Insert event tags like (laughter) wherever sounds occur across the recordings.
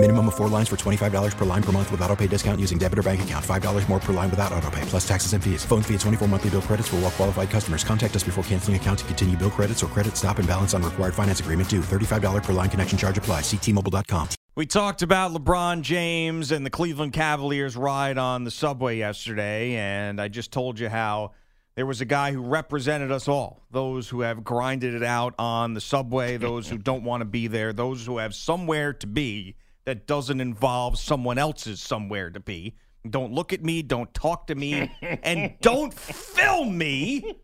Minimum of four lines for $25 per line per month with auto pay discount using debit or bank account. $5 more per line without auto pay, plus taxes and fees. Phone fee at 24 monthly bill credits for all well qualified customers. Contact us before canceling account to continue bill credits or credit stop and balance on required finance agreement due. $35 per line connection charge apply. Ctmobile.com. We talked about LeBron James and the Cleveland Cavaliers ride on the subway yesterday, and I just told you how there was a guy who represented us all those who have grinded it out on the subway, those who don't want to be there, those who have somewhere to be that doesn't involve someone else's somewhere to be. Don't look at me, don't talk to me, and (laughs) don't film me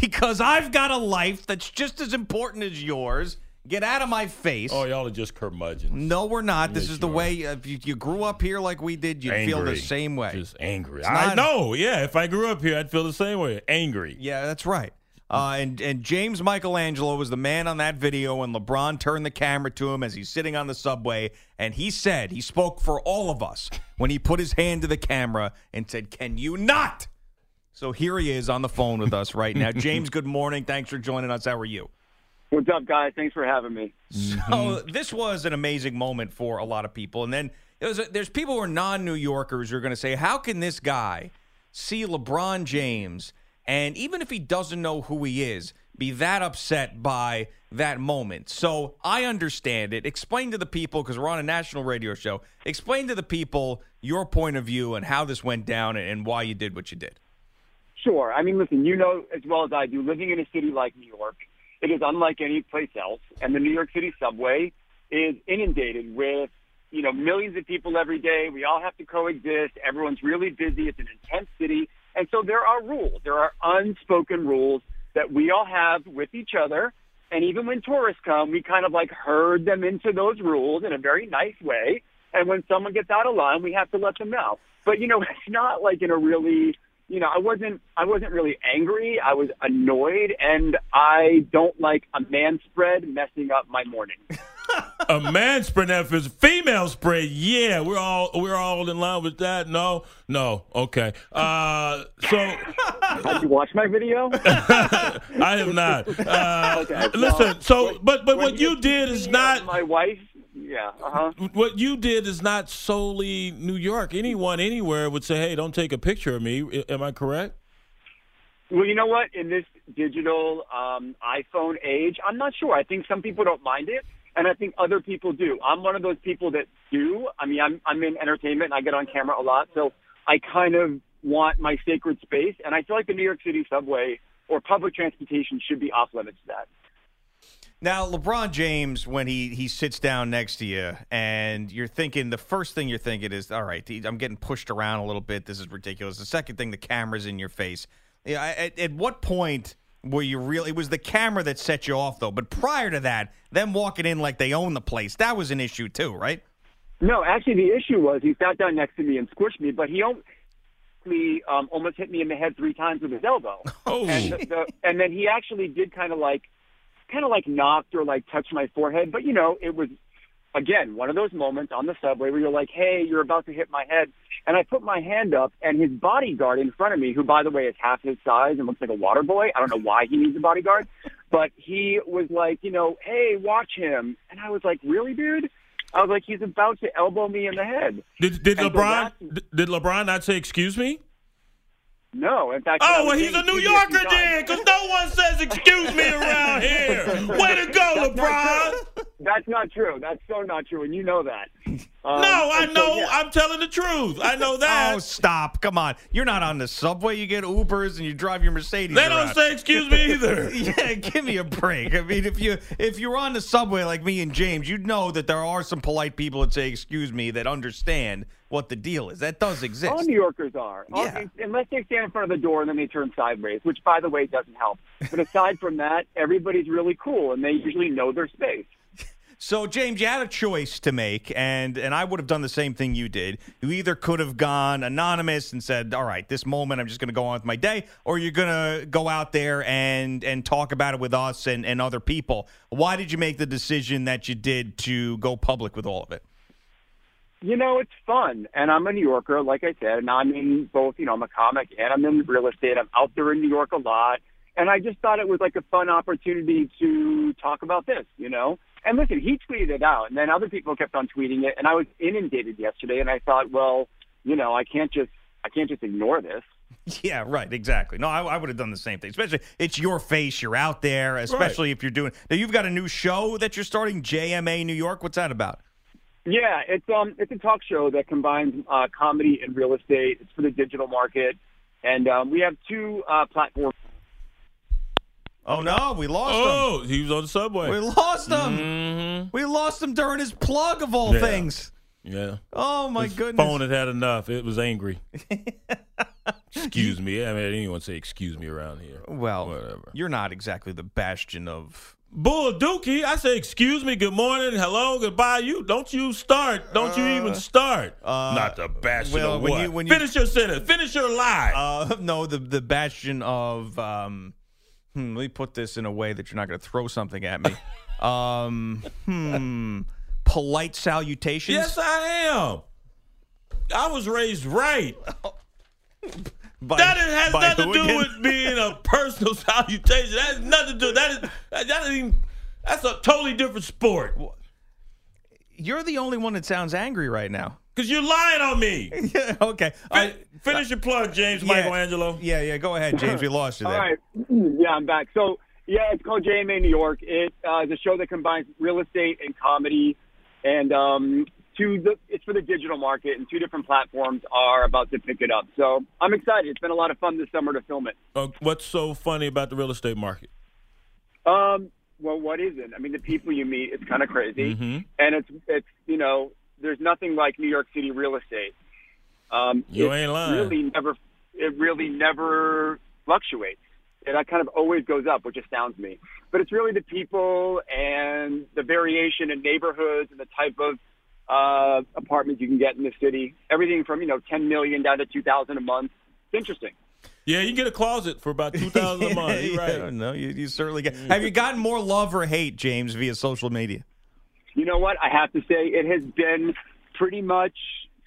because I've got a life that's just as important as yours. Get out of my face. Oh, y'all are just curmudgeons. No, we're not. This is the way. If you, you grew up here like we did, you'd feel the same way. Just angry. It's I not- know. Yeah, if I grew up here, I'd feel the same way. Angry. Yeah, that's right. Uh, and and James Michelangelo was the man on that video when LeBron turned the camera to him as he's sitting on the subway, and he said he spoke for all of us when he put his hand to the camera and said, "Can you not?" So here he is on the phone with us right now. (laughs) James, good morning. Thanks for joining us. How are you? What's up, guys? Thanks for having me. So this was an amazing moment for a lot of people, and then there's there's people who are non-New Yorkers who are going to say, "How can this guy see LeBron James, and even if he doesn't know who he is, be that upset by that moment?" So I understand it. Explain to the people because we're on a national radio show. Explain to the people your point of view and how this went down and why you did what you did. Sure. I mean, listen, you know as well as I do, living in a city like New York, it is unlike any place else. And the New York City subway is inundated with, you know, millions of people every day. We all have to coexist. Everyone's really busy. It's an intense city. And so there are rules. There are unspoken rules that we all have with each other. And even when tourists come, we kind of like herd them into those rules in a very nice way. And when someone gets out of line, we have to let them know. But, you know, (laughs) it's not like in a really you know, I wasn't I wasn't really angry. I was annoyed, and I don't like a man spread messing up my morning. (laughs) a man spread that for female spread. Yeah, we're all we're all in line with that. No, no, okay. Uh, so (laughs) Have you watched my video? (laughs) I have not. Uh, Okay, listen, so but but what you did is not my wife. Yeah, uh huh. what you did is not solely New York. Anyone anywhere would say, "Hey, don't take a picture of me." Am I correct? Well, you know what? In this digital um, iPhone age, I'm not sure. I think some people don't mind it, and I think other people do. I'm one of those people that do. I mean, I'm I'm in entertainment, and I get on camera a lot, so I kind of want my sacred space, and I feel like the New York City subway or public transportation should be off limits to that. Now, LeBron James, when he he sits down next to you, and you're thinking, the first thing you're thinking is, "All right, I'm getting pushed around a little bit. This is ridiculous." The second thing, the camera's in your face. Yeah, at, at what point were you really? It was the camera that set you off, though. But prior to that, them walking in like they own the place, that was an issue too, right? No, actually, the issue was he sat down next to me and squished me, but he um, almost hit me in the head three times with his elbow. (laughs) Oh, And, the, the, and then he actually did kind of like, kind of like knocked or like touched my forehead. But you know, it was again one of those moments on the subway where you're like, "Hey, you're about to hit my head," and I put my hand up, and his bodyguard in front of me, who by the way is half his size and looks like a water boy. I don't know why he needs a bodyguard, but he was like, you know, "Hey, watch him," and I was like, "Really, dude?" I was like, "He's about to elbow me in the head." did did And so LeBron that's- did LeBron not say excuse me? No, in fact. Oh, well, he's a New Yorker then, because no one says excuse me around here. (laughs) Way to go, LeBron. True. That's not true. That's so not true, and you know that. (laughs) Um, No, I and so, know. yeah. I'm telling the truth. I know (laughs) that. Oh, stop! Come on, you're not on the subway. You get Ubers and you drive your Mercedes. they don't say excuse me (laughs) either. yeah, give me a break. I mean, if you if you're on the subway like me and James, you'd know that there are some polite people that say "excuse me" that understand what the deal is. That does exist. All New Yorkers are. All- unless they stand in front of the door and then they turn sideways, which, by the way, doesn't help. But aside from that, everybody's really cool, and they usually know their space. So, James, you had a choice to make, and and I would have done the same thing you did. You either could have gone anonymous and said, "All right, this moment, I'm just going to go on with my day," or you're going to go out there and and talk about it with us and and other people. Why did you make the decision that you did to go public with all of it? You know, it's fun. And I'm a New Yorker, like I said, and I'm in both, you know, I'm a comic and I'm in real estate. I'm out there in New York a lot. And I just thought it was like a fun opportunity to talk about this, you know? And listen, he tweeted it out and then other people kept on tweeting it and I was inundated yesterday and I thought, well, you know, I can't just, I can't just ignore this. (laughs) Yeah, right. Exactly. No, I, I would have done the same thing. Especially, it's your face. You're out there. Especially if you're doing. Now, you've got a new show that you're starting, JMA New York. What's that about? Yeah, it's um it's a talk show that combines uh, comedy and real estate. It's for the digital market, and um, we have two uh, platforms. Oh no, we lost him. Oh, he was on the subway. We lost him. Mhm. We lost him during his plug of all Yeah. things. Yeah. Oh my His goodness. phone had had enough. It was angry. (laughs) excuse me. I mean, anyone say excuse me around here. well, Whatever. you're not exactly the bastion of. Bull Dookie, I say excuse me, good morning, hello, goodbye. You don't you start. Don't you even start. Not the bastion well, of when what? you- when you- Finish your sentence. Finish your lie. Uh, (laughs) no, the the bastion of. Um, hmm, let me put this in a way that you're not going to throw something at me. (laughs) um, hmm, polite salutations. yes, I am. I was raised right. By- That has nothing to do again? with being a personal (laughs) salutation. That has nothing to do. That is that, that is even, that's a totally different sport. You're the only one that sounds angry right now. Cause you're lying on me. yeah, (laughs) okay. Fin- finish your plug, James yeah. Michelangelo. Yeah, yeah. Go ahead, James. We lost you All there. right, (clears throat) yeah, I'm back. So yeah, it's called JMA New York. It uh, is a show that combines real estate and comedy, and um, two. The, it's for the digital market, and two different platforms are about to pick it up. So I'm excited. It's been a lot of fun this summer to film it. Uh, what's so funny about the real estate market? Um, well, what isn't? I mean, the people you meet, it's kind of crazy, Mhm. and it's it's you know, there's nothing like New York City real estate. Um, You it ain't lying. Really, never. It really never fluctuates. And that kind of always goes up, which astounds me. But it's really the people and the variation in neighborhoods and the type of uh, apartments you can get in the city. Everything from you know 10 million down to 2,000 a month. It's interesting. Yeah, you can get a closet for about two thousand a (laughs) month. You're Yeah, right. no, you, you certainly get. Have you gotten more love or hate, James, via social media? You know what? I have to say it has been pretty much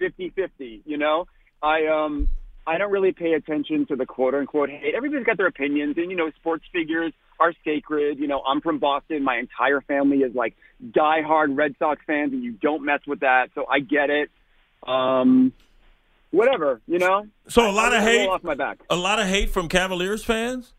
50-50, you know? I um I don't really pay attention to the quote unquote hate. Everybody's got their opinions and you know, sports figures are sacred. You know, I'm from Boston. My entire family is like diehard Red Sox fans and you don't mess with that. So I get it. Um whatever, you know? So a lot I- of hate. off my back. A lot of hate from Cavaliers fans.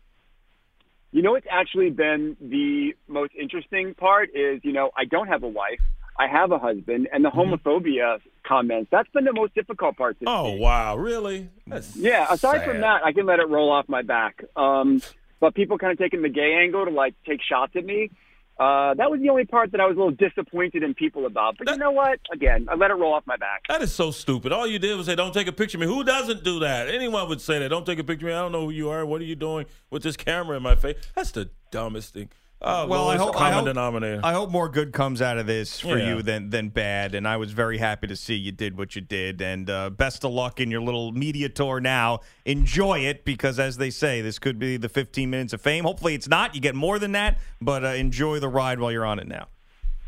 You know what's actually been the most interesting part is, you know, I don't have a wife. I have a husband, and the homophobia comments. That's been the most difficult part to Oh wow, really? That's Yeah, aside from that, I can let it roll off my back. Um, but people kind of taking the gay angle to like take shots at me. Uh, that was the only part that I was a little disappointed in people about. But you know what? Again, I let it roll off my back. That is so stupid. All you did was say, "Don't take a picture of me." Who doesn't do that? Anyone would say that. Don't take a picture of me. I don't know who you are. What are you doing with this camera in my face? That's the dumbest thing. Oh, Well, I lowest hope, I common hope, denominator. I hope more good comes out of this for Yeah. you than than bad. And I was very happy to see you did what you did. And uh, best of luck in your little media tour now. Enjoy it because, as they say, this could be the 15 minutes of fame. Hopefully, it's not. You get more than that, but uh, enjoy the ride while you're on it now.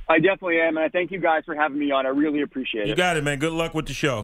I definitely am, and I thank you guys for having me on. I really appreciate it. you got it, man. Good luck with the show.